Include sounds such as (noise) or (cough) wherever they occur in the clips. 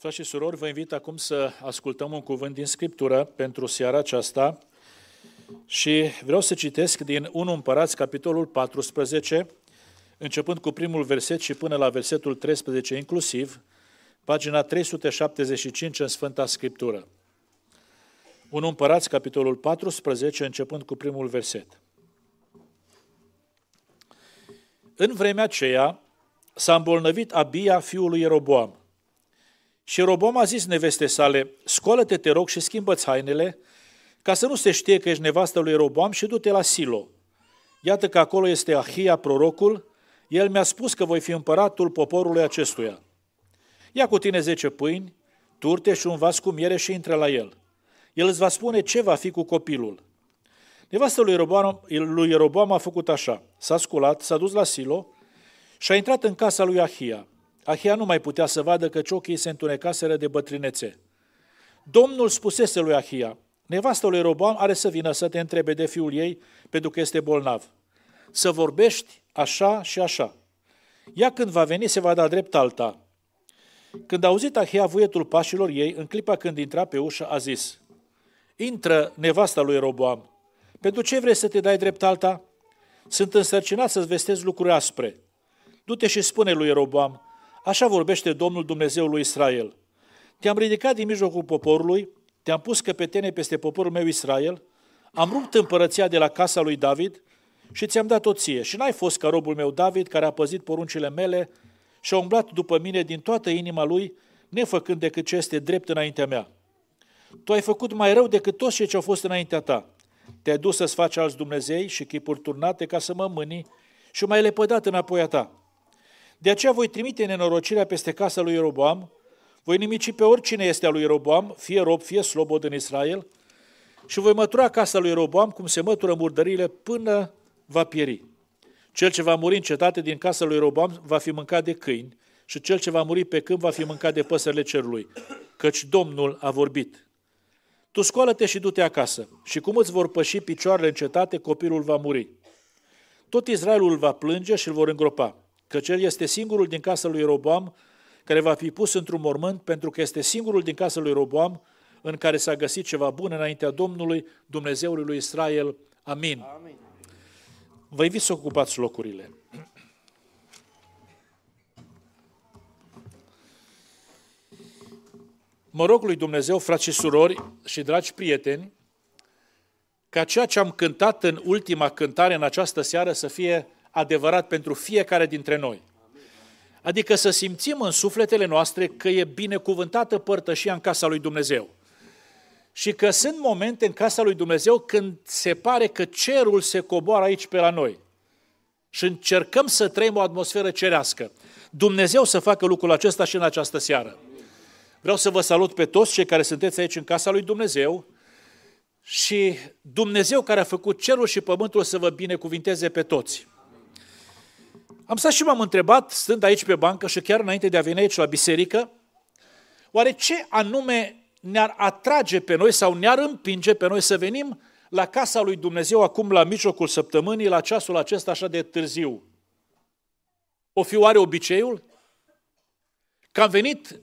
Frați și surori, vă invit acum să ascultăm un cuvânt din Scriptură pentru seara aceasta și vreau să citesc din 1 Împărați, capitolul 14, începând cu primul verset și până la versetul 13 inclusiv, pagina 375 în Sfânta Scriptură. 1 Împărați, capitolul 14, începând cu primul verset. În vremea aceea s-a îmbolnăvit Abia, fiul lui Ieroboam, și Robom a zis neveste sale, scoală-te, te rog, și schimbă-ți hainele, ca să nu se știe că ești nevastă lui Robam și du-te la Silo. Iată că acolo este Ahia, prorocul, el mi-a spus că voi fi împăratul poporului acestuia. Ia cu tine zece pâini, turte și un vas cu miere și intră la el. El îți va spune ce va fi cu copilul. Nevastă lui Ieroboam, lui Ieroboam a făcut așa. S-a sculat, s-a dus la Silo și a intrat în casa lui Ahia. Ahia nu mai putea să vadă că ochii se întunecaseră de bătrânețe. Domnul spusese lui Ahia, nevastă lui Roboam are să vină să te întrebe de fiul ei, pentru că este bolnav. Să vorbești așa și așa. Ea când va veni se va da drept alta. Când a auzit Ahia vuietul pașilor ei, în clipa când intra pe ușă, a zis, Intră nevasta lui Roboam. Pentru ce vrei să te dai drept alta? Sunt însărcinat să-ți vestezi lucruri aspre. Du-te și spune lui Roboam, Așa vorbește Domnul Dumnezeu lui Israel. Te-am ridicat din mijlocul poporului, te-am pus căpetene peste poporul meu Israel, am rupt împărăția de la casa lui David și ți-am dat o ție. Și n-ai fost ca robul meu David, care a păzit poruncile mele și a umblat după mine din toată inima lui, nefăcând decât ce este drept înaintea mea. Tu ai făcut mai rău decât toți cei ce au fost înaintea ta. Te-ai dus să-ți faci alți Dumnezei și chipuri turnate ca să mă mâni și mai lepădat înapoi a ta. De aceea voi trimite nenorocirea peste casa lui Ieroboam, voi nimici pe oricine este a lui Ieroboam, fie rob, fie slobod în Israel, și voi mătura casa lui Ieroboam cum se mătură murdările până va pieri. Cel ce va muri în cetate din casa lui Ieroboam va fi mâncat de câini și cel ce va muri pe câmp va fi mâncat de păsările cerului, căci Domnul a vorbit. Tu scoală-te și du-te acasă și cum îți vor păși picioarele în cetate, copilul va muri. Tot Israelul va plânge și îl vor îngropa căci el este singurul din casa lui Roboam care va fi pus într-un mormânt, pentru că este singurul din casa lui Roboam în care s-a găsit ceva bun înaintea Domnului, Dumnezeului lui Israel. Amin. Amin. Vă invit să ocupați locurile. Mă rog lui Dumnezeu, frați și surori și dragi prieteni, ca ceea ce am cântat în ultima cântare în această seară să fie adevărat pentru fiecare dintre noi. Adică să simțim în sufletele noastre că e binecuvântată părtășia în casa lui Dumnezeu. Și că sunt momente în casa lui Dumnezeu când se pare că cerul se coboară aici pe la noi. Și încercăm să trăim o atmosferă cerească. Dumnezeu să facă lucrul acesta și în această seară. Vreau să vă salut pe toți cei care sunteți aici în casa lui Dumnezeu și Dumnezeu care a făcut cerul și pământul să vă binecuvinteze pe toți. Am stat și m-am întrebat, stând aici pe bancă și chiar înainte de a veni aici la biserică, oare ce anume ne-ar atrage pe noi sau ne-ar împinge pe noi să venim la casa lui Dumnezeu acum la mijlocul săptămânii, la ceasul acesta așa de târziu? O fi oare obiceiul? Că am venit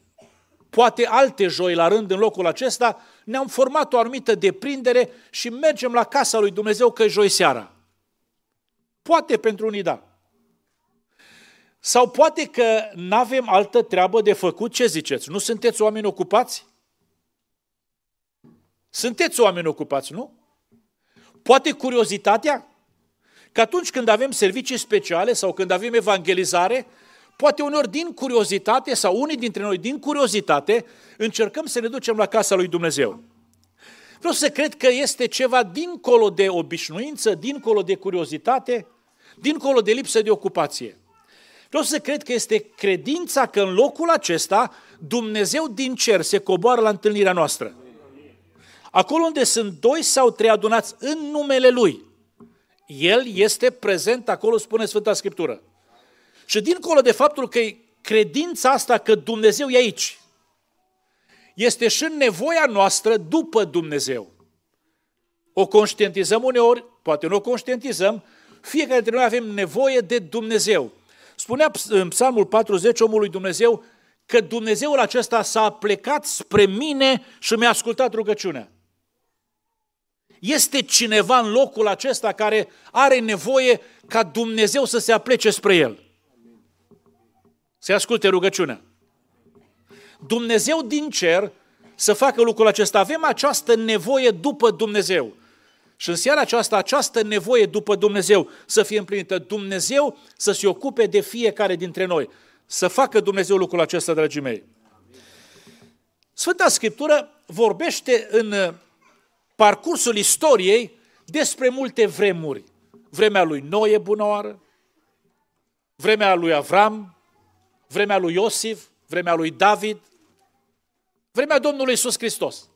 poate alte joi la rând în locul acesta, ne-am format o anumită deprindere și mergem la casa lui Dumnezeu că e joi seara. Poate pentru unii da. Sau poate că nu avem altă treabă de făcut, ce ziceți? Nu sunteți oameni ocupați? Sunteți oameni ocupați, nu? Poate curiozitatea? Că atunci când avem servicii speciale sau când avem evangelizare, poate uneori din curiozitate sau unii dintre noi din curiozitate încercăm să ne ducem la casa lui Dumnezeu. Vreau să cred că este ceva dincolo de obișnuință, dincolo de curiozitate, dincolo de lipsă de ocupație. Vreau să cred că este credința că în locul acesta Dumnezeu din cer se coboară la întâlnirea noastră. Acolo unde sunt doi sau trei adunați în numele Lui, El este prezent acolo, spune Sfânta Scriptură. Și dincolo de faptul că credința asta că Dumnezeu e aici, este și în nevoia noastră după Dumnezeu. O conștientizăm uneori, poate nu o conștientizăm, fiecare dintre noi avem nevoie de Dumnezeu. Spunea în Psalmul 40 omului Dumnezeu, că Dumnezeul acesta s-a plecat spre mine și mi-a ascultat rugăciunea. Este cineva în locul acesta care are nevoie ca Dumnezeu să se aplece spre el. Să asculte rugăciunea. Dumnezeu din cer să facă lucrul acesta. Avem această nevoie după Dumnezeu. Și în seara aceasta, această nevoie după Dumnezeu să fie împlinită. Dumnezeu să se ocupe de fiecare dintre noi. Să facă Dumnezeu lucrul acesta, dragii mei. Sfânta Scriptură vorbește în parcursul istoriei despre multe vremuri. Vremea lui Noe bunoară, vremea lui Avram, vremea lui Iosif, vremea lui David, vremea Domnului Iisus Hristos.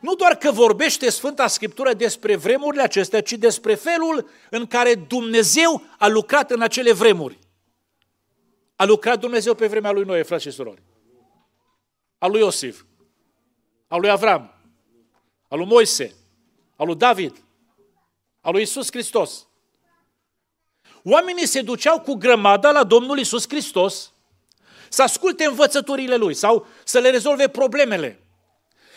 Nu doar că vorbește Sfânta Scriptură despre vremurile acestea, ci despre felul în care Dumnezeu a lucrat în acele vremuri. A lucrat Dumnezeu pe vremea lui Noe, frați și surori. A lui Iosif, a lui Avram, a lui Moise, a lui David, a lui Isus Hristos. Oamenii se duceau cu grămada la Domnul Isus Hristos să asculte învățăturile Lui sau să le rezolve problemele.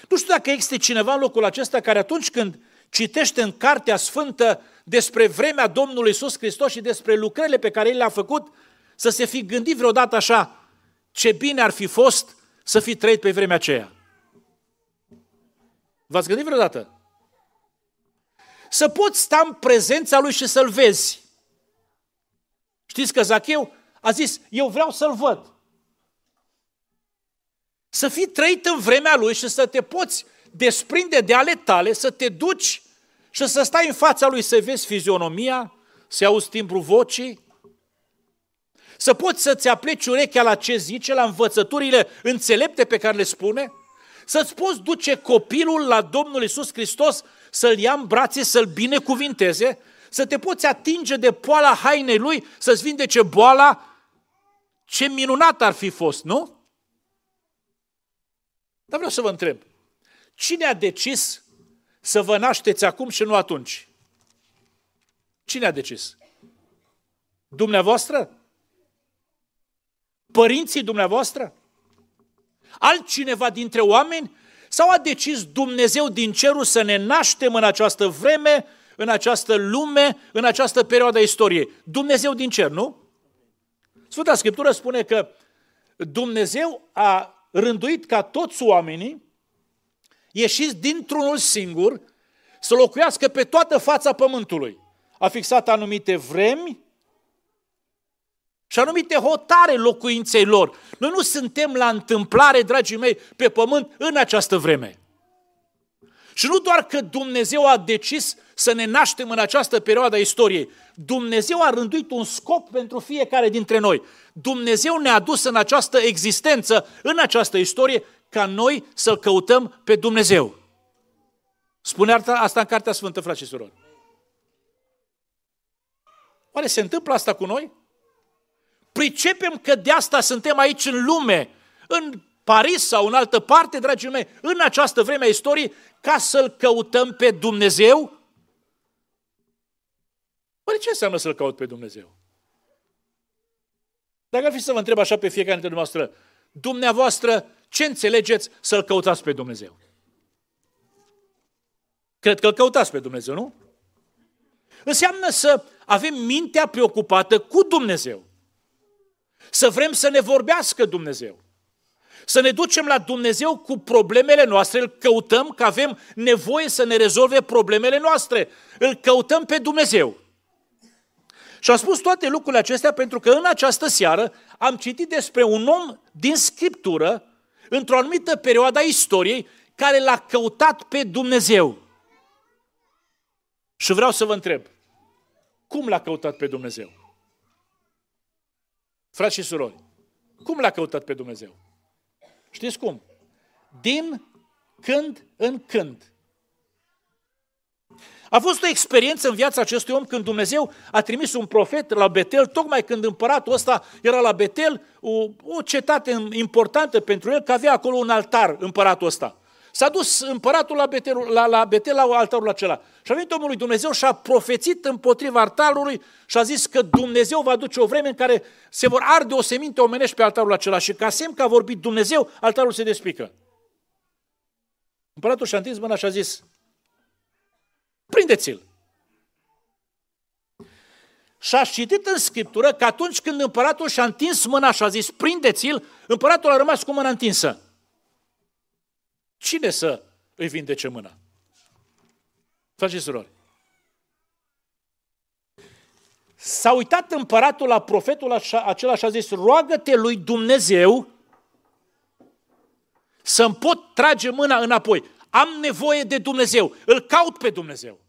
Nu știu dacă există cineva în locul acesta care atunci când citește în Cartea Sfântă despre vremea Domnului Isus Hristos și despre lucrările pe care El le-a făcut, să se fi gândit vreodată așa, ce bine ar fi fost să fi trăit pe vremea aceea. V-ați gândit vreodată? Să poți sta în prezența lui și să-l vezi. Știți că Zacheu a zis, eu vreau să-l văd. Să fii trăit în vremea lui și să te poți desprinde de ale tale, să te duci și să stai în fața lui să vezi fizionomia, să auzi timbru vocii, să poți să-ți apleci urechea la ce zice, la învățăturile înțelepte pe care le spune, să-ți poți duce copilul la Domnul Isus Hristos, să-l ia în brațe, să-l binecuvinteze, să te poți atinge de poala hainei lui, să-ți vindece boala, ce minunat ar fi fost, nu? Dar vreau să vă întreb, cine a decis să vă nașteți acum și nu atunci? Cine a decis? Dumneavoastră? Părinții dumneavoastră? Altcineva dintre oameni? Sau a decis Dumnezeu din cerul să ne naștem în această vreme, în această lume, în această perioadă a istoriei? Dumnezeu din cer, nu? Sfânta Scriptură spune că Dumnezeu a rânduit ca toți oamenii, ieșiți dintr-unul singur, să locuiască pe toată fața pământului. A fixat anumite vremi și anumite hotare locuinței lor. Noi nu suntem la întâmplare, dragii mei, pe pământ în această vreme. Și nu doar că Dumnezeu a decis să ne naștem în această perioadă a istoriei, Dumnezeu a rânduit un scop pentru fiecare dintre noi. Dumnezeu ne-a dus în această existență, în această istorie, ca noi să-L căutăm pe Dumnezeu. Spune asta în Cartea Sfântă, frate și surori. Oare se întâmplă asta cu noi? Pricepem că de asta suntem aici în lume, în Paris sau în altă parte, dragii mei, în această vreme a istoriei, ca să-L căutăm pe Dumnezeu? Oare ce înseamnă să-L caut pe Dumnezeu? Dacă ar fi să vă întreb așa pe fiecare dintre dumneavoastră, dumneavoastră, ce înțelegeți să-L căutați pe Dumnezeu? Cred că îl căutați pe Dumnezeu, nu? Înseamnă să avem mintea preocupată cu Dumnezeu. Să vrem să ne vorbească Dumnezeu. Să ne ducem la Dumnezeu cu problemele noastre, îl căutăm că avem nevoie să ne rezolve problemele noastre. Îl căutăm pe Dumnezeu. Și am spus toate lucrurile acestea pentru că în această seară am citit despre un om din Scriptură, într-o anumită perioadă a istoriei, care l-a căutat pe Dumnezeu. Și vreau să vă întreb, cum l-a căutat pe Dumnezeu? Frați și surori, cum l-a căutat pe Dumnezeu? Știți cum? Din când în când. A fost o experiență în viața acestui om când Dumnezeu a trimis un profet la Betel, tocmai când împăratul ăsta era la Betel, o, o cetate importantă pentru el, că avea acolo un altar împăratul ăsta. S-a dus împăratul la Betel, la, la, Betel, la altarul acela. Și a venit omul lui Dumnezeu și a profețit împotriva altarului și a zis că Dumnezeu va duce o vreme în care se vor arde o seminte omenești pe altarul acela și ca semn că a vorbit Dumnezeu, altarul se despică. Împăratul și-a întins mâna și a zis, prindeți-l. Și a citit în Scriptură că atunci când împăratul și-a întins mâna și a zis, prindeți-l, împăratul a rămas cu mâna întinsă. Cine să îi vindece mâna? Frate și surori. S-a uitat împăratul la profetul acela și a zis, roagă-te lui Dumnezeu să-mi pot trage mâna înapoi. Am nevoie de Dumnezeu, îl caut pe Dumnezeu.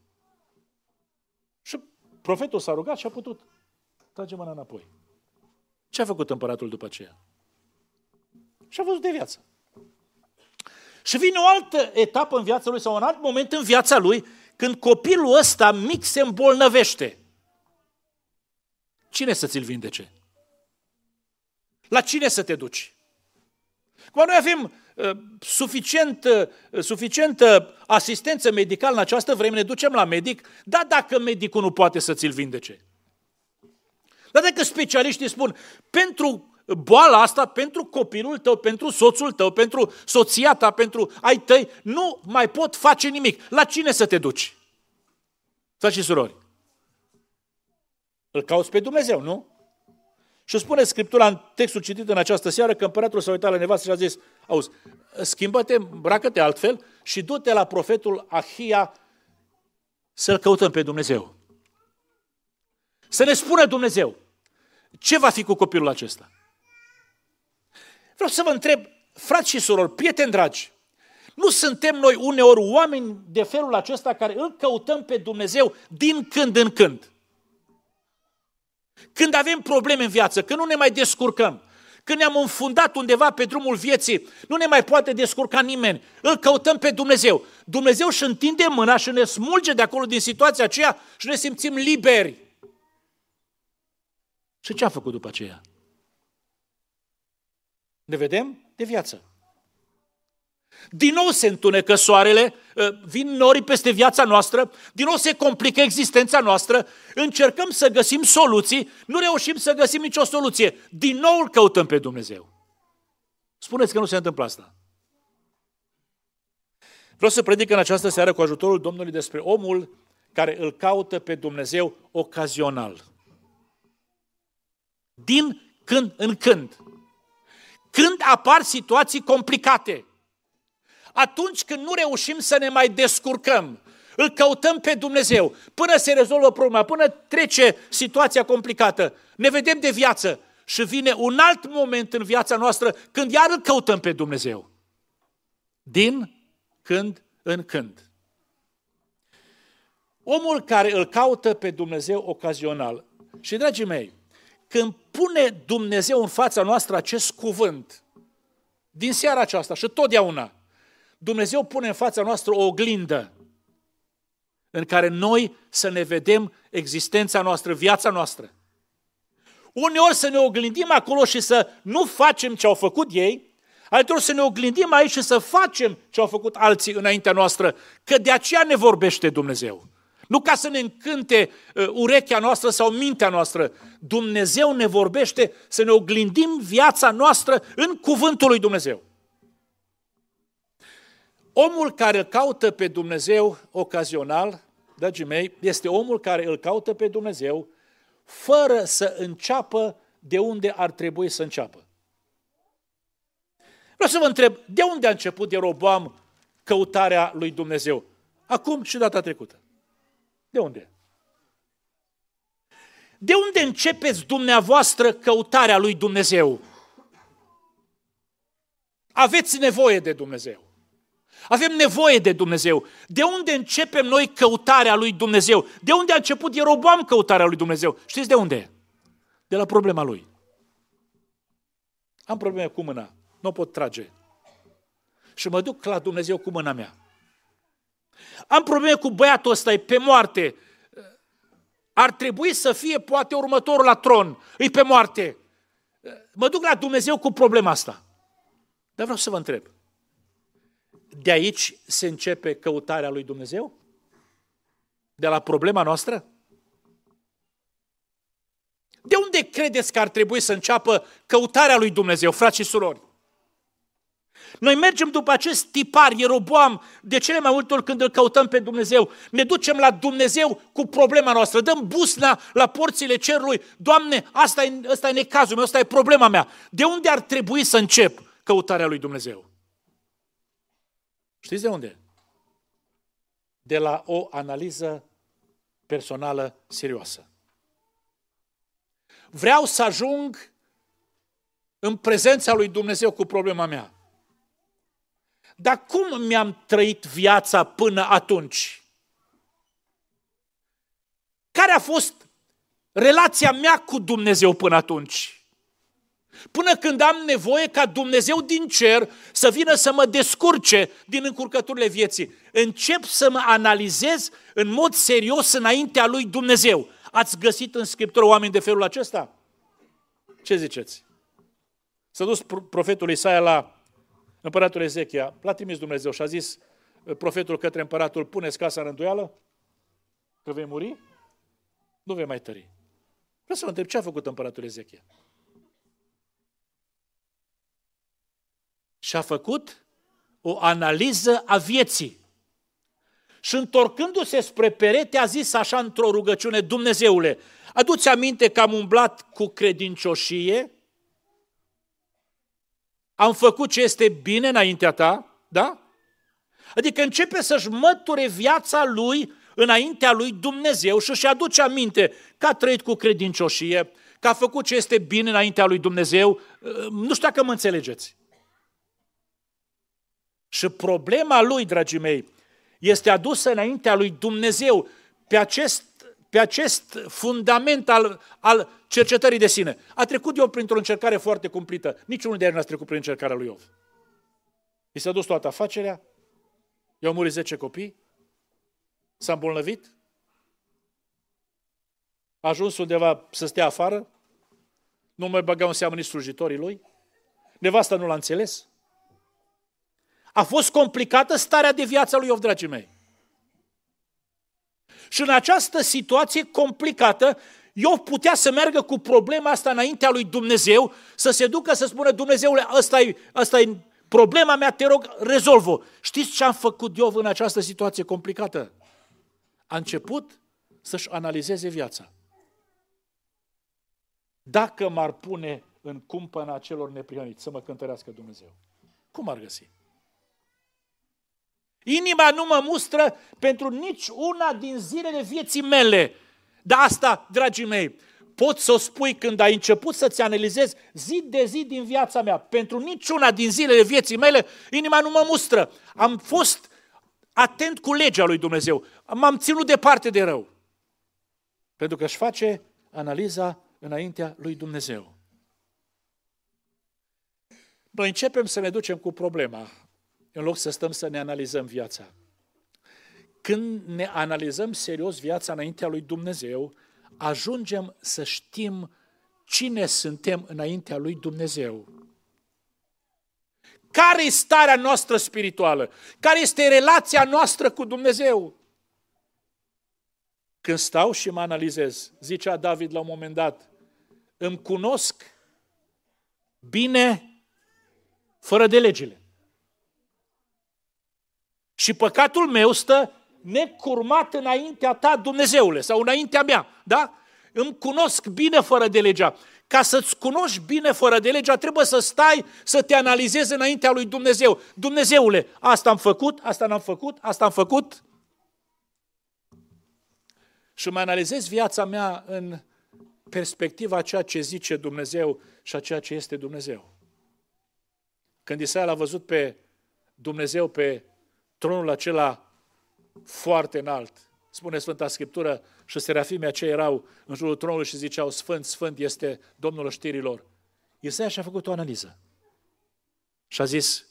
Și profetul s-a rugat și a putut trage mâna înapoi. Ce a făcut împăratul după aceea? Și a văzut de viață. Și vine o altă etapă în viața lui sau un alt moment în viața lui când copilul ăsta mic se îmbolnăvește. Cine să ți-l vindece? La cine să te duci? Cum noi avem uh, suficient, uh, suficientă asistență medicală în această vreme, ne ducem la medic, da, dacă medicul nu poate să ți-l vindece. Dar dacă specialiștii spun, pentru boala asta pentru copilul tău, pentru soțul tău, pentru soția ta, pentru ai tăi, nu mai pot face nimic. La cine să te duci? Frați și surori, îl cauți pe Dumnezeu, nu? Și spune Scriptura în textul citit în această seară că împăratul s-a uitat la nevastă și a zis, auzi, schimbă-te, îmbracă-te altfel și du-te la profetul Ahia să-l căutăm pe Dumnezeu. Să ne spună Dumnezeu ce va fi cu copilul acesta. Vreau să vă întreb, frați și surori, prieteni dragi, nu suntem noi uneori oameni de felul acesta care îl căutăm pe Dumnezeu din când în când? Când avem probleme în viață, când nu ne mai descurcăm, când ne-am înfundat undeva pe drumul vieții, nu ne mai poate descurca nimeni. Îl căutăm pe Dumnezeu. Dumnezeu își întinde mâna și ne smulge de acolo din situația aceea și ne simțim liberi. Și ce a făcut după aceea? Ne vedem de viață. Din nou se întunecă soarele, ă, vin norii peste viața noastră, din nou se complică existența noastră, încercăm să găsim soluții, nu reușim să găsim nicio soluție. Din nou îl căutăm pe Dumnezeu. Spuneți că nu se întâmplă asta. Vreau să predic în această seară cu ajutorul Domnului despre omul care îl caută pe Dumnezeu ocazional. Din când în când. Când apar situații complicate, atunci când nu reușim să ne mai descurcăm, îl căutăm pe Dumnezeu până se rezolvă problema, până trece situația complicată, ne vedem de viață și vine un alt moment în viața noastră când iar îl căutăm pe Dumnezeu. Din când în când. Omul care îl caută pe Dumnezeu ocazional. Și, dragii mei, când pune Dumnezeu în fața noastră acest cuvânt, din seara aceasta și totdeauna, Dumnezeu pune în fața noastră o oglindă în care noi să ne vedem existența noastră, viața noastră. Uneori să ne oglindim acolo și să nu facem ce au făcut ei, alteori să ne oglindim aici și să facem ce au făcut alții înaintea noastră, că de aceea ne vorbește Dumnezeu. Nu ca să ne încânte uh, urechea noastră sau mintea noastră. Dumnezeu ne vorbește să ne oglindim viața noastră în cuvântul lui Dumnezeu. Omul care îl caută pe Dumnezeu ocazional, dragii mei, este omul care îl caută pe Dumnezeu fără să înceapă de unde ar trebui să înceapă. Vreau să vă întreb, de unde a început de Roboam căutarea lui Dumnezeu? Acum și data trecută. De unde? De unde începeți dumneavoastră căutarea lui Dumnezeu? Aveți nevoie de Dumnezeu. Avem nevoie de Dumnezeu. De unde începem noi căutarea lui Dumnezeu? De unde a început Ieroboam căutarea lui Dumnezeu? Știți de unde? De la problema lui. Am probleme cu mâna, nu o pot trage. Și mă duc la Dumnezeu cu mâna mea. Am probleme cu băiatul ăsta, e pe moarte. Ar trebui să fie poate următorul la tron, e pe moarte. Mă duc la Dumnezeu cu problema asta. Dar vreau să vă întreb. De aici se începe căutarea lui Dumnezeu? De la problema noastră? De unde credeți că ar trebui să înceapă căutarea lui Dumnezeu, frați și surori? Noi mergem după acest tipar, Ieroboam, de cele mai multe ori când îl căutăm pe Dumnezeu. Ne ducem la Dumnezeu cu problema noastră, dăm busna la porțile cerului. Doamne, asta e, asta e necazul meu, asta e problema mea. De unde ar trebui să încep căutarea lui Dumnezeu? Știți de unde? De la o analiză personală serioasă. Vreau să ajung în prezența lui Dumnezeu cu problema mea. Dar cum mi-am trăit viața până atunci? Care a fost relația mea cu Dumnezeu până atunci? Până când am nevoie ca Dumnezeu din cer să vină să mă descurce din încurcăturile vieții. Încep să mă analizez în mod serios înaintea lui Dumnezeu. Ați găsit în Scriptură oameni de felul acesta? Ce ziceți? S-a dus profetul Isaia la împăratul Ezechia, l-a trimis Dumnezeu și a zis profetul către împăratul, puneți casa în rânduială, că vei muri, nu vei mai tări. Vreau să vă întreb, ce a făcut împăratul Ezechia? Și a făcut o analiză a vieții. Și întorcându-se spre perete, a zis așa într-o rugăciune, Dumnezeule, aduți aminte că am umblat cu credincioșie, am făcut ce este bine înaintea ta, da? Adică începe să-și măture viața lui înaintea lui Dumnezeu și își aduce aminte că a trăit cu credincioșie, că a făcut ce este bine înaintea lui Dumnezeu. Nu știu dacă mă înțelegeți. Și problema lui, dragii mei, este adusă înaintea lui Dumnezeu pe acest, pe acest fundament al, al cercetării de sine. A trecut Iov printr-o încercare foarte cumplită. Niciunul de ei nu a trecut prin încercarea lui Iov. I s-a dus toată afacerea, i-au murit 10 copii, s-a îmbolnăvit, a ajuns undeva să stea afară, nu mai băgau în seamă nici slujitorii lui, nevasta nu l-a înțeles, a fost complicată starea de viață lui Iov, dragii mei. Și în această situație complicată, Iov putea să meargă cu problema asta înaintea lui Dumnezeu, să se ducă să spună, Dumnezeule, ăsta e, ăsta e problema mea, te rog, rezolvă. Știți ce am făcut Iov în această situație complicată? A început să-și analizeze viața. Dacă m-ar pune în cumpăna celor neprihăniți să mă cântărească Dumnezeu, cum ar găsi? Inima nu mă mustră pentru nici una din zilele vieții mele. Dar asta, dragii mei, poți să o spui când ai început să-ți analizezi zi de zi din viața mea. Pentru niciuna din zilele vieții mele, inima nu mă mustră. Am fost atent cu legea lui Dumnezeu. M-am ținut departe de rău. Pentru că își face analiza înaintea lui Dumnezeu. Noi începem să ne ducem cu problema în loc să stăm să ne analizăm viața. Când ne analizăm serios viața înaintea lui Dumnezeu, ajungem să știm cine suntem înaintea lui Dumnezeu. Care e starea noastră spirituală? Care este relația noastră cu Dumnezeu? Când stau și mă analizez, zicea David la un moment dat, îmi cunosc bine fără de legile. Și păcatul meu stă necurmat înaintea ta, Dumnezeule, sau înaintea mea, da? Îmi cunosc bine fără de legea. Ca să-ți cunoști bine fără de legea, trebuie să stai să te analizezi înaintea lui Dumnezeu. Dumnezeule, asta am făcut, asta n-am făcut, asta am făcut. Și mă analizez viața mea în perspectiva a ceea ce zice Dumnezeu și a ceea ce este Dumnezeu. Când Isaia l-a văzut pe Dumnezeu pe tronul acela foarte înalt. Spune Sfânta Scriptură și serafimii aceia erau în jurul tronului și ziceau, Sfânt, Sfânt este Domnul știrilor. Isaia și-a făcut o analiză. Și a zis,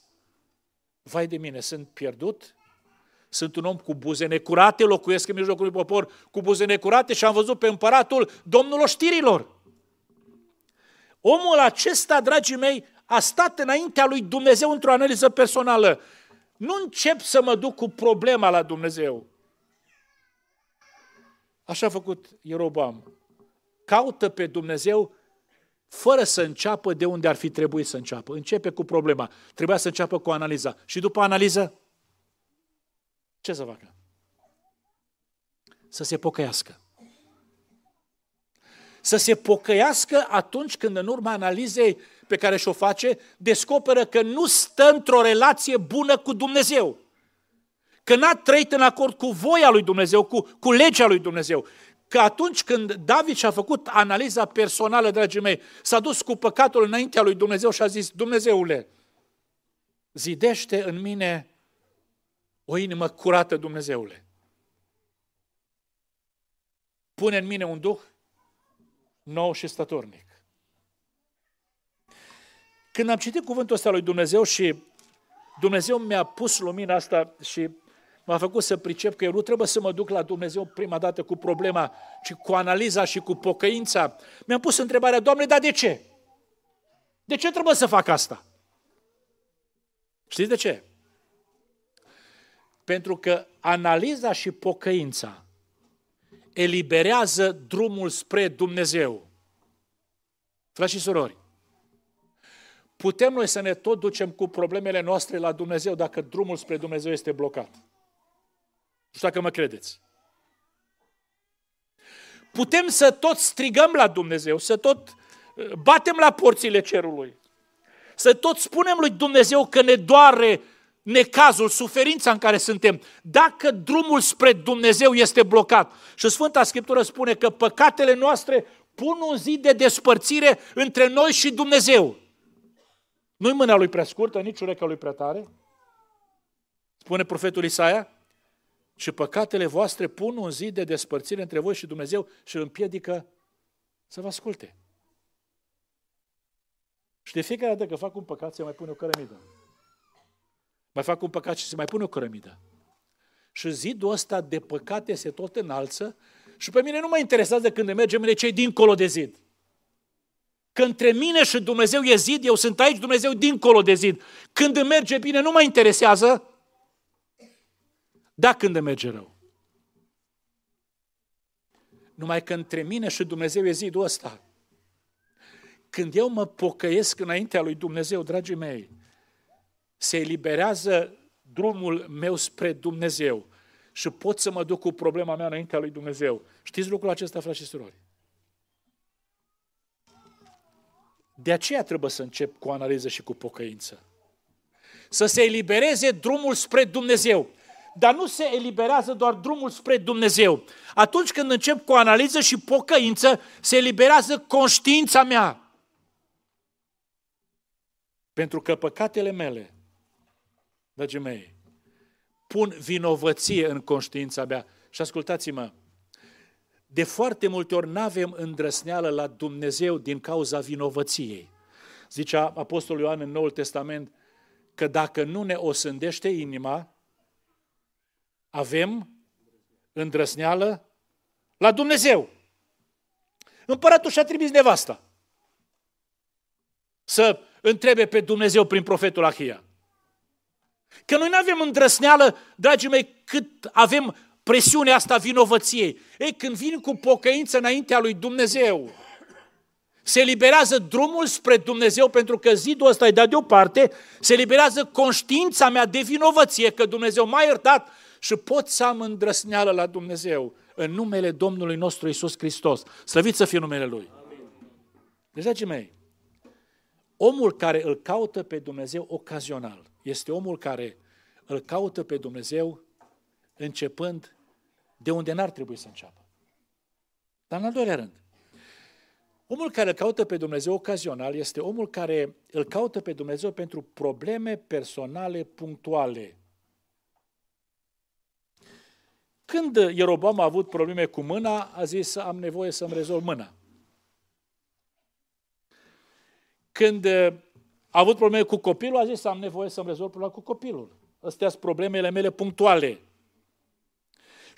vai de mine, sunt pierdut, sunt un om cu buze necurate, locuiesc în mijlocul lui popor cu buze necurate și am văzut pe împăratul Domnul știrilor. Omul acesta, dragii mei, a stat înaintea lui Dumnezeu într-o analiză personală Nu încep să mă duc cu problema la Dumnezeu. Așa a făcut Ierobam. Caută pe Dumnezeu fără să înceapă de unde ar fi trebuit să înceapă. Începe cu problema. Trebuia să înceapă cu analiza. Și după analiză, ce să facă? Să se pocăiască. Să se pocăiască atunci când în urma analizei pe care și-o face, descoperă că nu stă într-o relație bună cu Dumnezeu. Că n-a trăit în acord cu voia lui Dumnezeu, cu, cu legea lui Dumnezeu. Că atunci când David și-a făcut analiza personală, dragii mei, s-a dus cu păcatul înaintea lui Dumnezeu și a zis, Dumnezeule, zidește în mine o inimă curată, Dumnezeule. Pune în mine un duh nou și statornic. Când am citit cuvântul ăsta lui Dumnezeu și Dumnezeu mi-a pus lumina asta și m-a făcut să pricep că eu nu trebuie să mă duc la Dumnezeu prima dată cu problema, ci cu analiza și cu pocăința, mi-am pus întrebarea, Doamne, dar de ce? De ce trebuie să fac asta? Știți de ce? Pentru că analiza și pocăința eliberează drumul spre Dumnezeu. Frați și surori, putem noi să ne tot ducem cu problemele noastre la Dumnezeu dacă drumul spre Dumnezeu este blocat. Nu știu dacă mă credeți. Putem să tot strigăm la Dumnezeu, să tot uh, batem la porțile cerului, să tot spunem lui Dumnezeu că ne doare necazul, suferința în care suntem, dacă drumul spre Dumnezeu este blocat. Și Sfânta Scriptură spune că păcatele noastre pun un zid de despărțire între noi și Dumnezeu. Nu-i mâna lui prea scurtă, nici urechea lui prea tare. Spune profetul Isaia, și păcatele voastre pun un zid de despărțire între voi și Dumnezeu și îl împiedică să vă asculte. Și de fiecare dată că fac un păcat, se mai pune o cărămidă. Mai fac un păcat și se mai pune o cărămidă. Și zidul ăsta de păcate se tot înalță și pe mine nu mă interesează când mergem în cei dincolo de zid. Că între mine și Dumnezeu e zid, eu sunt aici, Dumnezeu dincolo de zid. Când îmi merge bine, nu mă interesează. Da, când îmi merge rău. Numai că între mine și Dumnezeu e zidul ăsta. Când eu mă pocăiesc înaintea lui Dumnezeu, dragii mei, se eliberează drumul meu spre Dumnezeu și pot să mă duc cu problema mea înaintea lui Dumnezeu. Știți lucrul acesta, frați și surori? De aceea trebuie să încep cu analiză și cu pocăință. Să se elibereze drumul spre Dumnezeu. Dar nu se eliberează doar drumul spre Dumnezeu. Atunci când încep cu analiză și pocăință, se eliberează conștiința mea. Pentru că păcatele mele, dragii mei, pun vinovăție în conștiința mea. Și ascultați-mă, de foarte multe ori nu avem îndrăsneală la Dumnezeu din cauza vinovăției. Zicea Apostolul Ioan în Noul Testament că dacă nu ne osândește inima, avem îndrăsneală la Dumnezeu. Împăratul și-a trimis nevasta să întrebe pe Dumnezeu prin profetul Ahia. Că noi nu avem îndrăsneală, dragii mei, cât avem presiunea asta vinovăției. Ei, când vin cu pocăință înaintea lui Dumnezeu, se eliberează drumul spre Dumnezeu pentru că zidul ăsta e dat deoparte, se eliberează conștiința mea de vinovăție că Dumnezeu m-a iertat și pot să am îndrăsneală la Dumnezeu în numele Domnului nostru Isus Hristos. Slăvit să fie numele Lui. Deci, dragii mei, omul care îl caută pe Dumnezeu ocazional este omul care îl caută pe Dumnezeu începând de unde n-ar trebui să înceapă. Dar în al doilea rând, omul care îl caută pe Dumnezeu ocazional este omul care îl caută pe Dumnezeu pentru probleme personale punctuale. Când Ierobam a avut probleme cu mâna, a zis, am nevoie să-mi rezolv mâna. Când a avut probleme cu copilul, a zis, am nevoie să-mi rezolv problema cu copilul. Astea sunt problemele mele punctuale.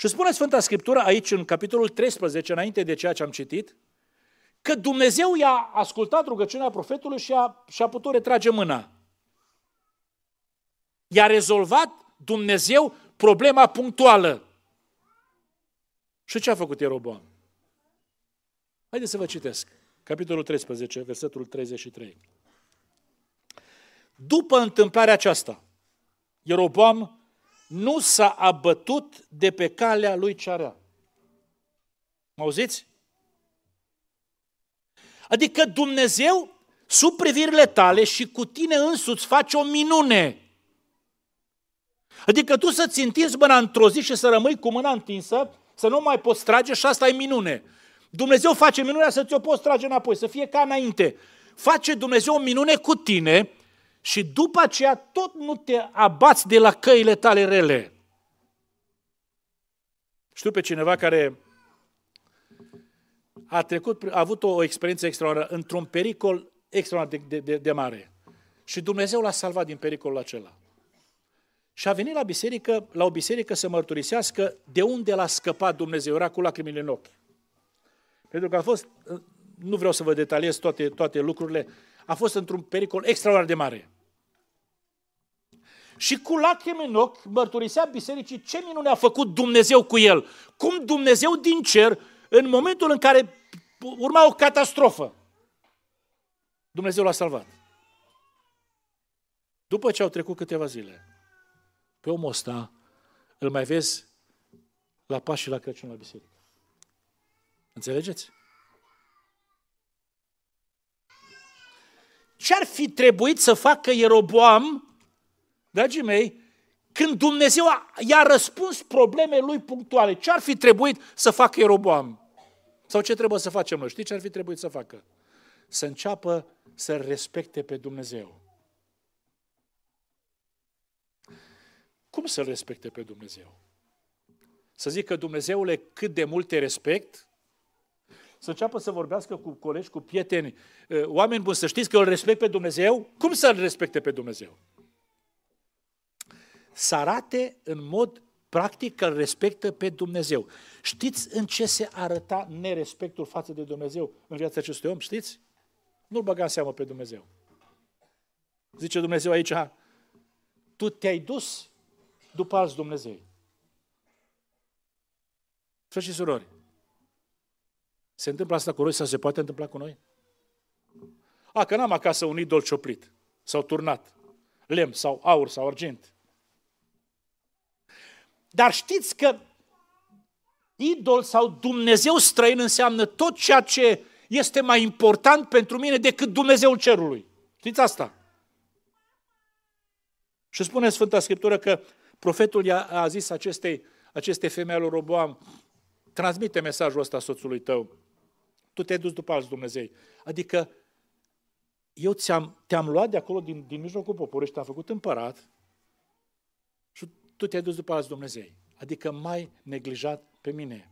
Și spune Sfânta Scriptură aici, în capitolul 13, înainte de ceea ce am citit, că Dumnezeu i-a ascultat rugăciunea profetului și a, și a putut retrage mâna. I-a rezolvat Dumnezeu problema punctuală. Și ce a făcut Ieroboam? Haideți să vă citesc. Capitolul 13, versetul 33. După întâmplarea aceasta, Ieroboam nu s-a abătut de pe calea lui cearea. Mă auziți? Adică Dumnezeu, sub privirile tale și cu tine însuți face o minune. Adică tu să-ți întinzi mâna într-o zi și să rămâi cu mâna întinsă, să nu mai poți trage și asta e minune. Dumnezeu face minunea să ți-o poți trage înapoi, să fie ca înainte. Face Dumnezeu o minune cu tine și după aceea tot nu te abați de la căile tale rele. Știu pe cineva care a trecut, a avut o experiență extraordinară într-un pericol extraordinar de, de, de mare. Și Dumnezeu l-a salvat din pericolul acela. Și a venit la biserică, la o biserică să mărturisească de unde l-a scăpat Dumnezeu, era cu lacrimile în ochi. Pentru că a fost, nu vreau să vă detaliez toate, toate lucrurile, a fost într-un pericol extraordinar de mare. Și cu lacrimi în ochi mărturisea bisericii ce minune a făcut Dumnezeu cu el. Cum Dumnezeu din cer, în momentul în care urma o catastrofă, Dumnezeu l-a salvat. După ce au trecut câteva zile, pe omul ăsta îl mai vezi la Paști și la Crăciun la biserică. Înțelegeți? Ce ar fi trebuit să facă Ieroboam, dragii mei, când Dumnezeu i-a răspuns probleme lui punctuale? Ce ar fi trebuit să facă Ieroboam? Sau ce trebuie să facem noi? Știți ce ar fi trebuit să facă? Să înceapă să respecte pe Dumnezeu. Cum să-L respecte pe Dumnezeu? Să zică, Dumnezeule, cât de mult te respect, să înceapă să vorbească cu colegi, cu prieteni, ă, oameni buni, să știți că îl respect pe Dumnezeu? Cum să-L respecte pe Dumnezeu? Să arate în mod practic că îl respectă pe Dumnezeu. Știți în ce se arăta nerespectul față de Dumnezeu în viața acestui om? Știți? Nu-l băga în seamă pe Dumnezeu. Zice Dumnezeu aici, tu te-ai dus după alți Dumnezei. Frăți și surori, se întâmplă asta cu noi sau se poate întâmpla cu noi? A, că n-am acasă un idol cioplit sau turnat, lemn sau aur sau argint. Dar știți că idol sau Dumnezeu străin înseamnă tot ceea ce este mai important pentru mine decât Dumnezeul cerului. Știți asta? Și spune Sfânta Scriptură că profetul a, a zis acestei, acestei femei al Roboam, transmite mesajul ăsta soțului tău tu te-ai dus după alți Dumnezei. Adică eu ți-am, te-am luat de acolo din, din mijlocul poporului și te-am făcut împărat și tu te-ai dus după alți Dumnezei. Adică mai neglijat pe mine.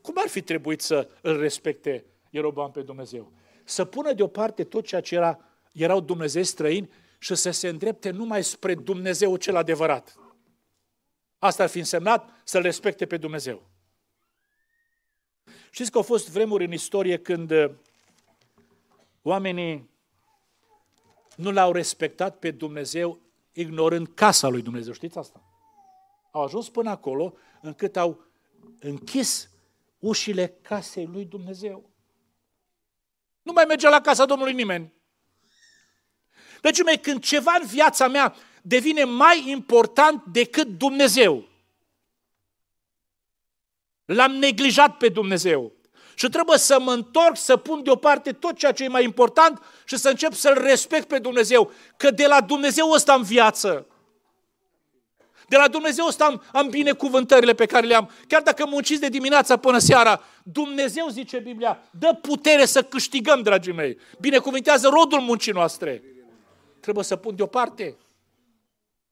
Cum ar fi trebuit să îl respecte Ieroboam pe Dumnezeu? Să pună deoparte tot ceea ce era, erau Dumnezei străini și să se îndrepte numai spre Dumnezeu cel adevărat. Asta ar fi însemnat să-L respecte pe Dumnezeu. Știți că au fost vremuri în istorie când uh, oamenii nu l-au respectat pe Dumnezeu ignorând casa lui Dumnezeu. Știți asta? Au ajuns până acolo încât au închis ușile casei lui Dumnezeu. Nu mai merge la casa Domnului nimeni. Deci, mei, când ceva în viața mea devine mai important decât Dumnezeu, L-am neglijat pe Dumnezeu. Și trebuie să mă întorc, să pun deoparte tot ceea ce e mai important și să încep să-L respect pe Dumnezeu. Că de la Dumnezeu ăsta am viață. De la Dumnezeu ăsta am, am binecuvântările pe care le am. Chiar dacă munciți de dimineața până seara, Dumnezeu, zice Biblia, dă putere să câștigăm, dragii mei. Binecuvântează rodul muncii noastre. Trebuie să pun deoparte,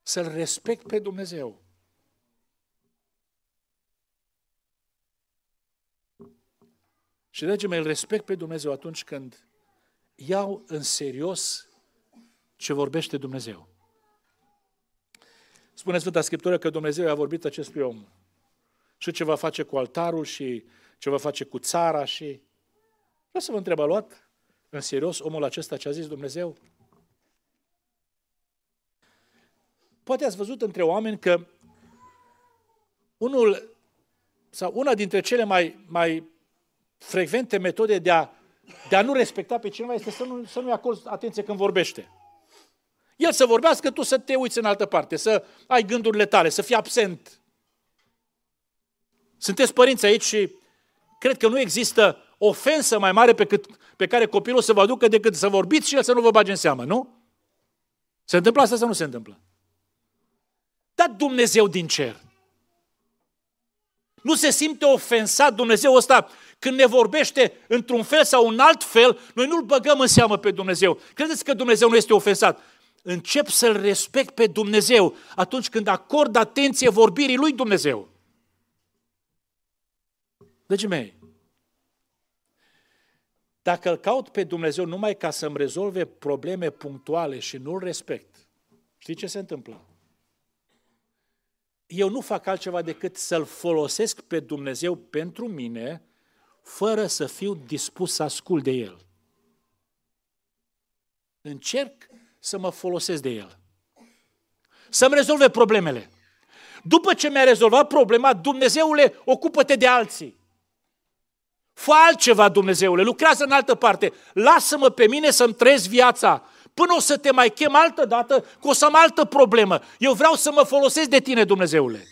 să-L respect pe Dumnezeu. Și, dragii mei, îl respect pe Dumnezeu atunci când iau în serios ce vorbește Dumnezeu. Spune Sfânta Scriptură că Dumnezeu i-a vorbit acestui om și ce va face cu altarul și ce va face cu țara și... Vreau să vă întreb, a luat în serios omul acesta ce a zis Dumnezeu? Poate ați văzut între oameni că unul sau una dintre cele mai, mai frecvente metode de a, de a nu respecta pe cineva este să, nu, să nu-i acorzi atenție când vorbește. El să vorbească, tu să te uiți în altă parte, să ai gândurile tale, să fii absent. Sunteți părinți aici și cred că nu există ofensă mai mare pe, cât, pe care copilul să vă aducă decât să vorbiți și el să nu vă bage în seamă, nu? Se întâmplă asta sau nu se întâmplă? Dar Dumnezeu din cer. Nu se simte ofensat Dumnezeu ăsta când ne vorbește într-un fel sau un alt fel, noi nu-L băgăm în seamă pe Dumnezeu. Credeți că Dumnezeu nu este ofensat? Încep să-L respect pe Dumnezeu atunci când acord atenție vorbirii lui Dumnezeu. Dragii mei, dacă îl caut pe Dumnezeu numai ca să-mi rezolve probleme punctuale și nu-l respect, știți ce se întâmplă? Eu nu fac altceva decât să-l folosesc pe Dumnezeu pentru mine, fără să fiu dispus să ascult de el. Încerc să mă folosesc de el. Să-mi rezolve problemele. După ce mi-a rezolvat problema, Dumnezeule, ocupă-te de alții. Fă altceva, Dumnezeule, lucrează în altă parte. Lasă-mă pe mine să-mi trăiesc viața. Până o să te mai chem altă dată, cu o să am altă problemă. Eu vreau să mă folosesc de tine, Dumnezeule.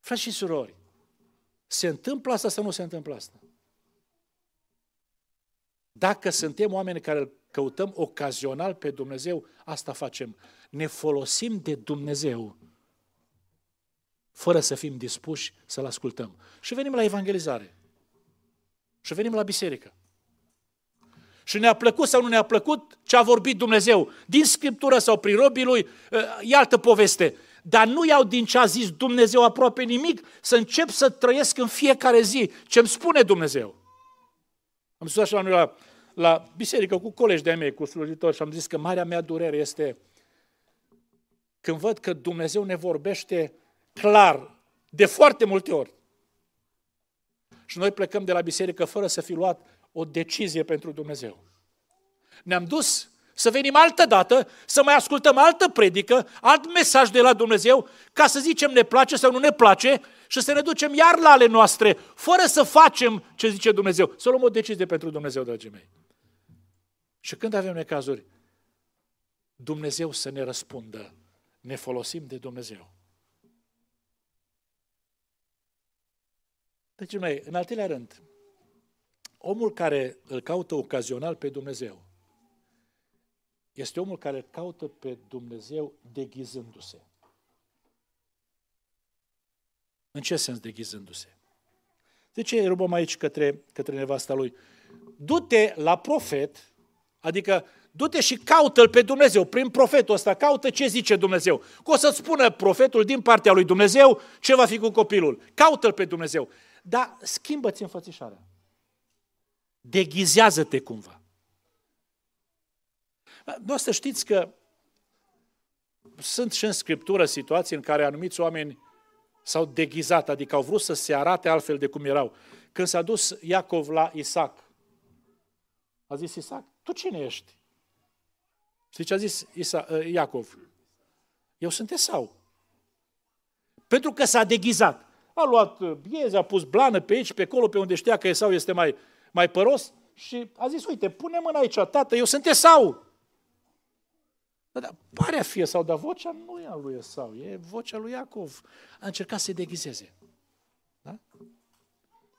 Frați și surori, se întâmplă asta sau nu se întâmplă asta? Dacă suntem oameni care îl căutăm ocazional pe Dumnezeu, asta facem. Ne folosim de Dumnezeu fără să fim dispuși să-L ascultăm. Și venim la evangelizare. Și venim la biserică. Și ne-a plăcut sau nu ne-a plăcut ce a vorbit Dumnezeu, din Scriptură sau prin robii Lui, e altă poveste. Dar nu iau din ce a zis Dumnezeu aproape nimic, să încep să trăiesc în fiecare zi ce îmi spune Dumnezeu. Am spus așa la noi la, la biserică cu colegi de-ai mei, cu slujitori și am zis că marea mea durere este când văd că Dumnezeu ne vorbește clar, de foarte multe ori. Și noi plecăm de la biserică fără să fi luat o decizie pentru Dumnezeu. Ne-am dus să venim altă dată, să mai ascultăm altă predică, alt mesaj de la Dumnezeu, ca să zicem ne place sau nu ne place și să ne ducem iar la ale noastre, fără să facem ce zice Dumnezeu. Să luăm o decizie pentru Dumnezeu, dragii mei. Și când avem necazuri, Dumnezeu să ne răspundă. Ne folosim de Dumnezeu. Deci, mai, în al treilea rând, omul care îl caută ocazional pe Dumnezeu este omul care îl caută pe Dumnezeu deghizându-se. În ce sens deghizându-se? De ce rugăm aici către, către nevasta lui? Du-te la profet, adică du-te și caută-l pe Dumnezeu, prin profetul ăsta, caută ce zice Dumnezeu. Că o să-ți spună profetul din partea lui Dumnezeu ce va fi cu copilul. Caută-l pe Dumnezeu. Dar schimbă-ți înfățișarea. Deghizează-te cumva. Nu să știți că sunt și în Scriptură situații în care anumiți oameni s-au deghizat, adică au vrut să se arate altfel de cum erau. Când s-a dus Iacov la Isaac, a zis Isaac, tu cine ești? Știi ce a zis Isa, uh, Iacov? Eu sunt Esau. Pentru că s-a deghizat. A luat uh, bieze, a pus blană pe aici, pe acolo, pe unde știa că Esau este mai, mai păros și a zis, uite, pune mâna aici, tată, eu sunt Esau. Da, dar pare a fi Esau, dar vocea nu e a lui Esau, e vocea lui Iacov. A încercat să-i deghizeze. Da?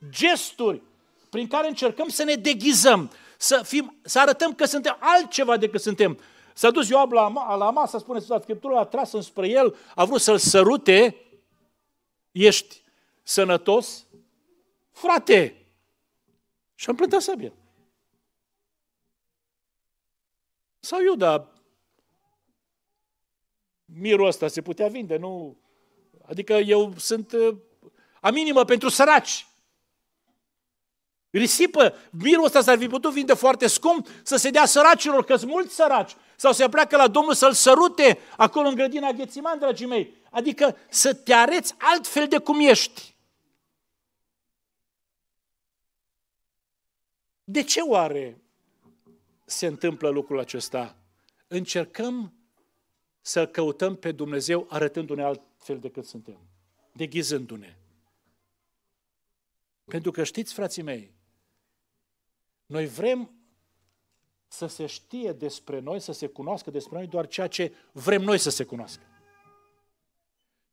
Gesturi prin care încercăm să ne deghizăm, să, fim, să arătăm că suntem altceva decât suntem. S-a dus Ioab la, la masă, spune la Scriptură, a tras înspre el, a vrut să-l sărute, ești sănătos, frate, și am plântat sabia. Sau Iuda, mirul ăsta se putea vinde, nu? Adică eu sunt, am inimă pentru săraci. Risipă, mirul ăsta s-ar fi putut vinde foarte scump să se dea săracilor, că sunt mulți săraci. Sau se pleacă la Domnul să-l sărute acolo în grădina Ghețiman, dragii mei. Adică să te areți altfel de cum ești. De ce oare se întâmplă lucrul acesta? Încercăm să căutăm pe Dumnezeu arătându-ne altfel decât suntem, deghizându-ne. Pentru că știți, frații mei, noi vrem să se știe despre noi, să se cunoască despre noi doar ceea ce vrem noi să se cunoască.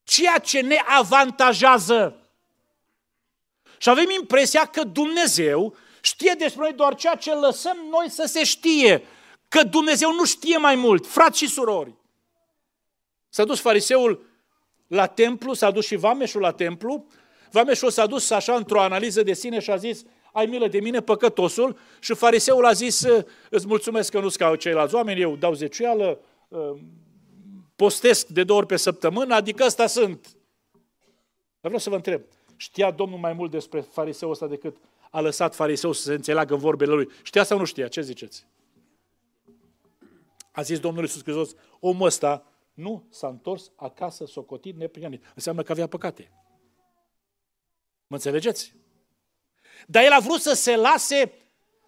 Ceea ce ne avantajează. Și avem impresia că Dumnezeu știe despre noi doar ceea ce lăsăm noi să se știe. Că Dumnezeu nu știe mai mult, frați și surori. S-a dus fariseul la templu, s-a dus și vameșul la templu, vameșul s-a dus așa într-o analiză de sine și a zis, ai milă de mine, păcătosul, și fariseul a zis, îți mulțumesc că nu-ți ca ceilalți oameni, eu dau zeciuială, ă, postesc de două ori pe săptămână, adică ăsta sunt. Dar vreau să vă întreb, știa Domnul mai mult despre fariseul ăsta decât a lăsat fariseul să se înțeleagă în vorbele lui? Știa sau nu știa? Ce ziceți? A zis Domnul Iisus Hristos, omul ăsta nu s-a întors acasă socotit neprihănit. Înseamnă că avea păcate. Mă înțelegeți? Dar el a vrut să se lase,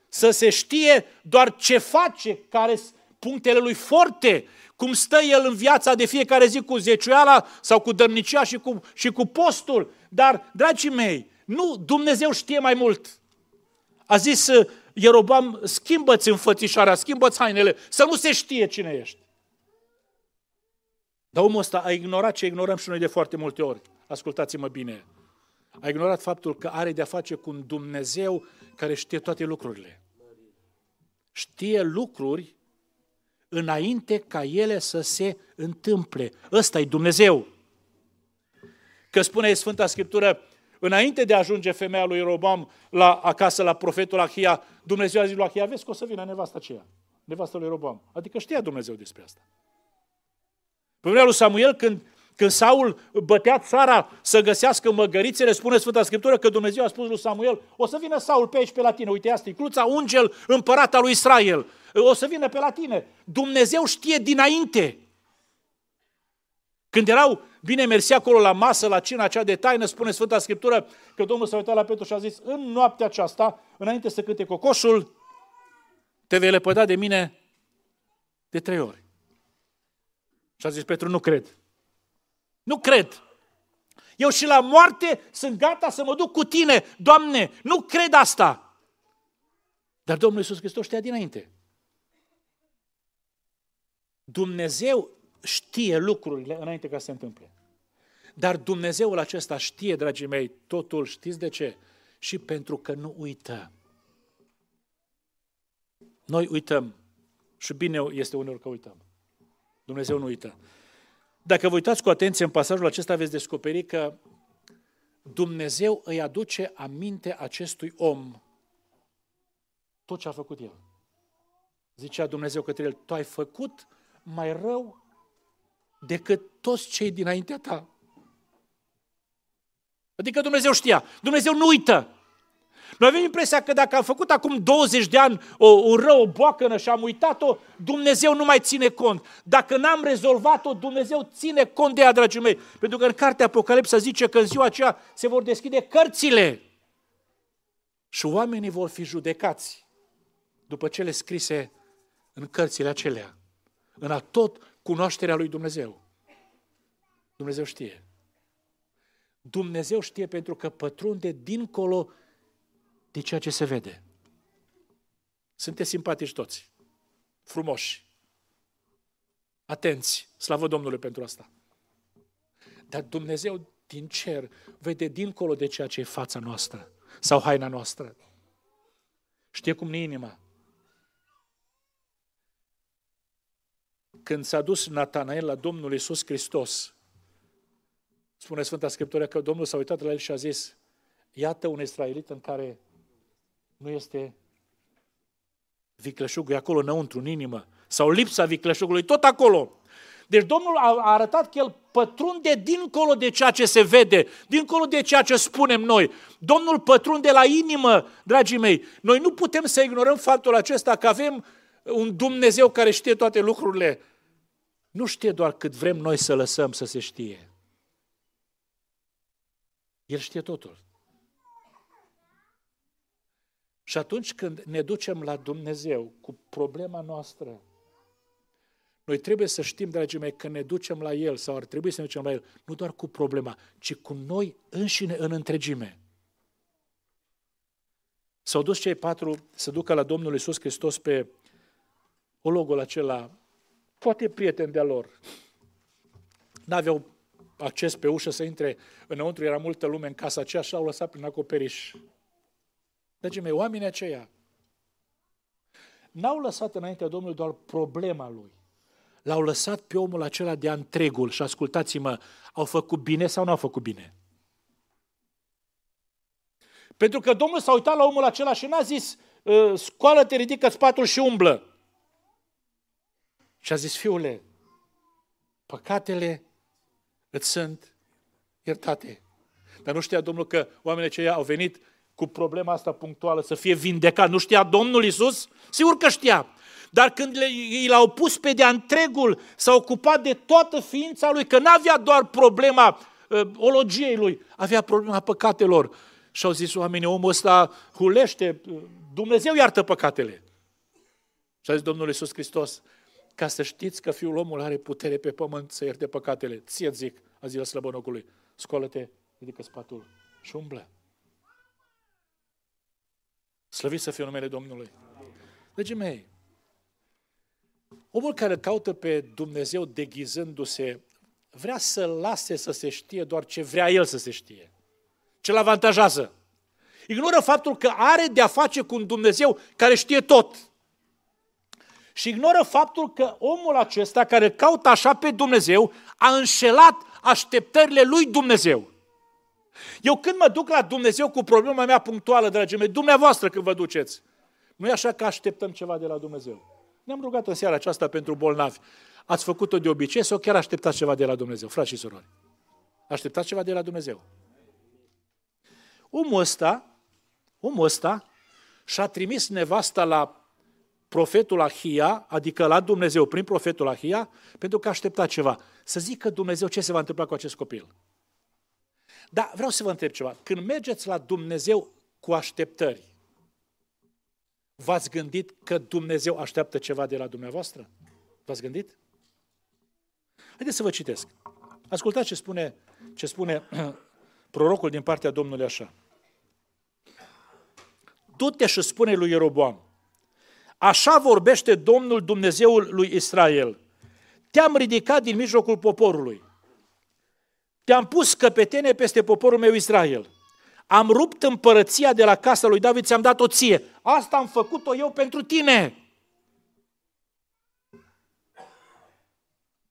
să se știe doar ce face, care sunt punctele lui forte, cum stă el în viața de fiecare zi cu zeciuiala sau cu dărnicia și cu, și cu postul. Dar, dragii mei, nu, Dumnezeu știe mai mult. A zis Ierobam, schimbă-ți înfățișarea, schimbă-ți hainele, să nu se știe cine ești. Dar omul ăsta a ignorat ce ignorăm și noi de foarte multe ori. Ascultați-mă bine. A ignorat faptul că are de-a face cu un Dumnezeu care știe toate lucrurile. Știe lucruri înainte ca ele să se întâmple. Ăsta e Dumnezeu. Că spune Sfânta Scriptură, înainte de a ajunge femeia lui Robam la, acasă la profetul Ahia, Dumnezeu a zis lui Ahia, vezi că o să vină nevasta aceea, nevasta lui Robam. Adică știa Dumnezeu despre asta. Pe vremea lui Samuel, când, când Saul bătea țara să găsească măgărițele, spune Sfânta Scriptură că Dumnezeu a spus lui Samuel, o să vină Saul pe aici pe la tine, uite asta e cruța, ungel împărata lui Israel, o să vină pe la tine. Dumnezeu știe dinainte. Când erau bine mersi acolo la masă, la cina cea de taină, spune Sfânta Scriptură că Domnul s-a uitat la Petru și a zis, în noaptea aceasta, înainte să cânte cocoșul, te vei lepăda de mine de trei ori. Și a zis Petru, nu cred. Nu cred. Eu și la moarte sunt gata să mă duc cu tine, Doamne, nu cred asta. Dar Domnul Iisus Hristos știa dinainte. Dumnezeu știe lucrurile înainte ca să se întâmple. Dar Dumnezeul acesta știe, dragii mei, totul, știți de ce? Și pentru că nu uită. Noi uităm. Și bine este uneori că uităm. Dumnezeu nu uită. Dacă vă uitați cu atenție în pasajul acesta, veți descoperi că Dumnezeu îi aduce aminte acestui om tot ce a făcut el. Zicea Dumnezeu către el, tu ai făcut mai rău decât toți cei dinaintea ta. Adică Dumnezeu știa. Dumnezeu nu uită. Noi avem impresia că dacă am făcut acum 20 de ani o, un rău, o boacănă și am uitat-o, Dumnezeu nu mai ține cont. Dacă n-am rezolvat-o, Dumnezeu ține cont de ea, dragii mei. Pentru că în cartea Apocalipsa zice că în ziua aceea se vor deschide cărțile și oamenii vor fi judecați după cele scrise în cărțile acelea, în a tot cunoașterea lui Dumnezeu. Dumnezeu știe. Dumnezeu știe pentru că pătrunde dincolo de ceea ce se vede. Sunteți simpatici toți, frumoși, atenți, slavă Domnului pentru asta. Dar Dumnezeu din cer vede dincolo de ceea ce e fața noastră sau haina noastră. Știe cum ne inima. Când s-a dus Natanael la Domnul Isus Hristos, spune Sfânta Scriptură că Domnul s-a uitat la el și a zis, iată un israelit în care nu este vicleșugul, e acolo înăuntru, în inimă. Sau lipsa vicleșugului, tot acolo. Deci Domnul a arătat că El pătrunde dincolo de ceea ce se vede, dincolo de ceea ce spunem noi. Domnul pătrunde la inimă, dragii mei. Noi nu putem să ignorăm faptul acesta că avem un Dumnezeu care știe toate lucrurile. Nu știe doar cât vrem noi să lăsăm să se știe. El știe totul. Și atunci când ne ducem la Dumnezeu cu problema noastră, Noi trebuie să știm, dragii mei, că ne ducem la El sau ar trebui să ne ducem la El, nu doar cu problema, ci cu noi înșine în întregime. S-au dus cei patru să ducă la Domnul Isus Hristos pe ologul acela, poate prieten de-a lor. N-aveau acces pe ușă să intre înăuntru, era multă lume în casa aceea și au lăsat prin acoperiș. Dragii mei, oamenii aceia n-au lăsat înaintea Domnului doar problema lui. L-au lăsat pe omul acela de întregul și ascultați-mă, au făcut bine sau nu au făcut bine? Pentru că Domnul s-a uitat la omul acela și n-a zis, ă, scoală-te, ridică spatul și umblă. Și a zis, fiule, păcatele îți sunt iertate. Dar nu știa Domnul că oamenii aceia au venit cu problema asta punctuală, să fie vindecat. Nu știa Domnul Isus? Sigur că știa. Dar când i l-au pus pe de-a întregul, s-a ocupat de toată ființa lui, că n-avea doar problema uh, ologiei lui, avea problema păcatelor. Și au zis oamenii, omul ăsta hulește, Dumnezeu iartă păcatele. Și a zis Domnul Iisus Hristos, ca să știți că Fiul omul are putere pe pământ să ierte păcatele. Ție zic, a zis la slăbănocului, scoală-te, ridică spatul și umblă. Slăvit să fie numele Domnului. Dragii mei, omul care caută pe Dumnezeu deghizându-se, vrea să lase să se știe doar ce vrea el să se știe. Ce-l avantajează. Ignoră faptul că are de-a face cu un Dumnezeu care știe tot. Și ignoră faptul că omul acesta care caută așa pe Dumnezeu a înșelat așteptările lui Dumnezeu. Eu când mă duc la Dumnezeu cu problema mea punctuală, dragii mei, dumneavoastră când vă duceți, nu e așa că așteptăm ceva de la Dumnezeu. Ne-am rugat în seara aceasta pentru bolnavi. Ați făcut-o de obicei sau chiar așteptați ceva de la Dumnezeu, frați și surori? Așteptați ceva de la Dumnezeu. Omul ăsta, omul ăsta și-a trimis nevasta la profetul Ahia, adică la Dumnezeu prin profetul Ahia, pentru că aștepta ceva. Să zică Dumnezeu ce se va întâmpla cu acest copil. Dar vreau să vă întreb ceva. Când mergeți la Dumnezeu cu așteptări, v-ați gândit că Dumnezeu așteaptă ceva de la dumneavoastră? V-ați gândit? Haideți să vă citesc. Ascultați ce spune, ce spune (clears throat) prorocul din partea Domnului așa. Du-te și spune lui Ieroboam, așa vorbește Domnul Dumnezeul lui Israel. Te-am ridicat din mijlocul poporului. Te-am pus căpetene peste poporul meu Israel. Am rupt împărăția de la casa lui David, ți-am dat-o ție. Asta am făcut-o eu pentru tine.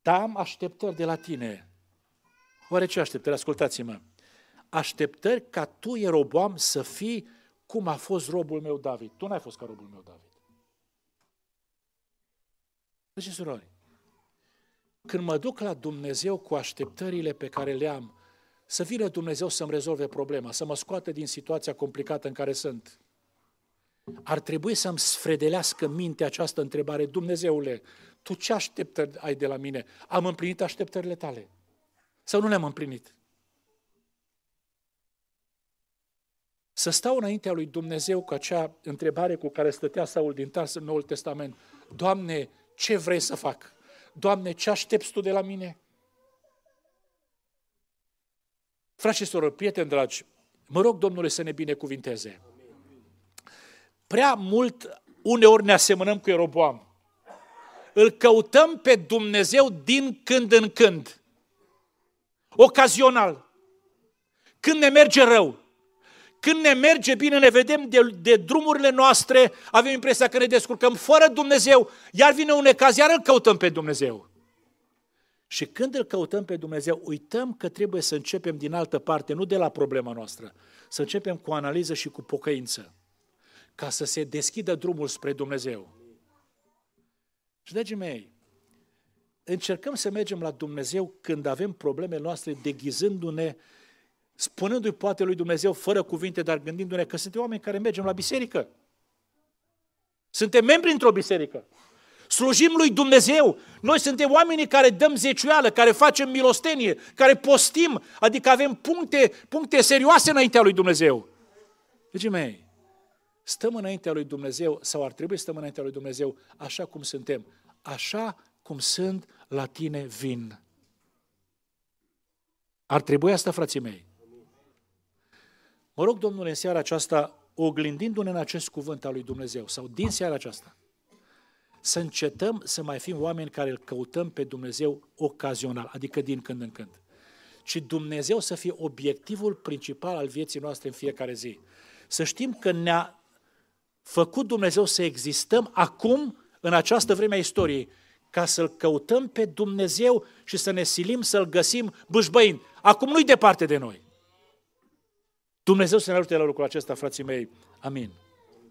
Dar am așteptări de la tine. Oare ce așteptări? Ascultați-mă. Așteptări ca tu, Ieroboam, să fii cum a fost robul meu David. Tu n-ai fost ca robul meu David. Deci, surori, când mă duc la Dumnezeu cu așteptările pe care le am, să vină Dumnezeu să-mi rezolve problema, să mă scoată din situația complicată în care sunt. Ar trebui să-mi sfredelească mintea această întrebare, Dumnezeule, tu ce așteptări ai de la mine? Am împlinit așteptările tale? Sau nu le-am împlinit? Să stau înaintea lui Dumnezeu cu acea întrebare cu care stătea Saul din Tars în Noul Testament. Doamne, ce vrei să fac? Doamne, ce aștepți Tu de la mine? Frați și sorori, prieteni dragi, mă rog Domnule să ne binecuvinteze. Prea mult uneori ne asemănăm cu Ieroboam. Îl căutăm pe Dumnezeu din când în când. Ocazional. Când ne merge rău. Când ne merge bine, ne vedem de, de drumurile noastre, avem impresia că ne descurcăm fără Dumnezeu, iar vine un ecaz, iar îl căutăm pe Dumnezeu. Și când îl căutăm pe Dumnezeu, uităm că trebuie să începem din altă parte, nu de la problema noastră, să începem cu analiză și cu pocăință, ca să se deschidă drumul spre Dumnezeu. Și, dragii mei, încercăm să mergem la Dumnezeu când avem problemele noastre, deghizându-ne, spunându-i poate lui Dumnezeu fără cuvinte, dar gândindu-ne că suntem oameni care mergem la biserică. Suntem membri într-o biserică. Slujim lui Dumnezeu. Noi suntem oamenii care dăm zeciuială, care facem milostenie, care postim, adică avem puncte, puncte serioase înaintea lui Dumnezeu. Dragii mei, stăm înaintea lui Dumnezeu sau ar trebui să stăm înaintea lui Dumnezeu așa cum suntem. Așa cum sunt, la tine vin. Ar trebui asta, frații mei. Mă rog, Domnule, în seara aceasta, oglindindu-ne în acest cuvânt al lui Dumnezeu, sau din seara aceasta, să încetăm să mai fim oameni care îl căutăm pe Dumnezeu ocazional, adică din când în când. Ci Dumnezeu să fie obiectivul principal al vieții noastre în fiecare zi. Să știm că ne-a făcut Dumnezeu să existăm acum, în această vreme a istoriei, ca să-L căutăm pe Dumnezeu și să ne silim să-L găsim bâșbăind. Acum nu-i departe de noi. Dumnezeu să ne ajute la lucrul acesta, frații mei. Amin.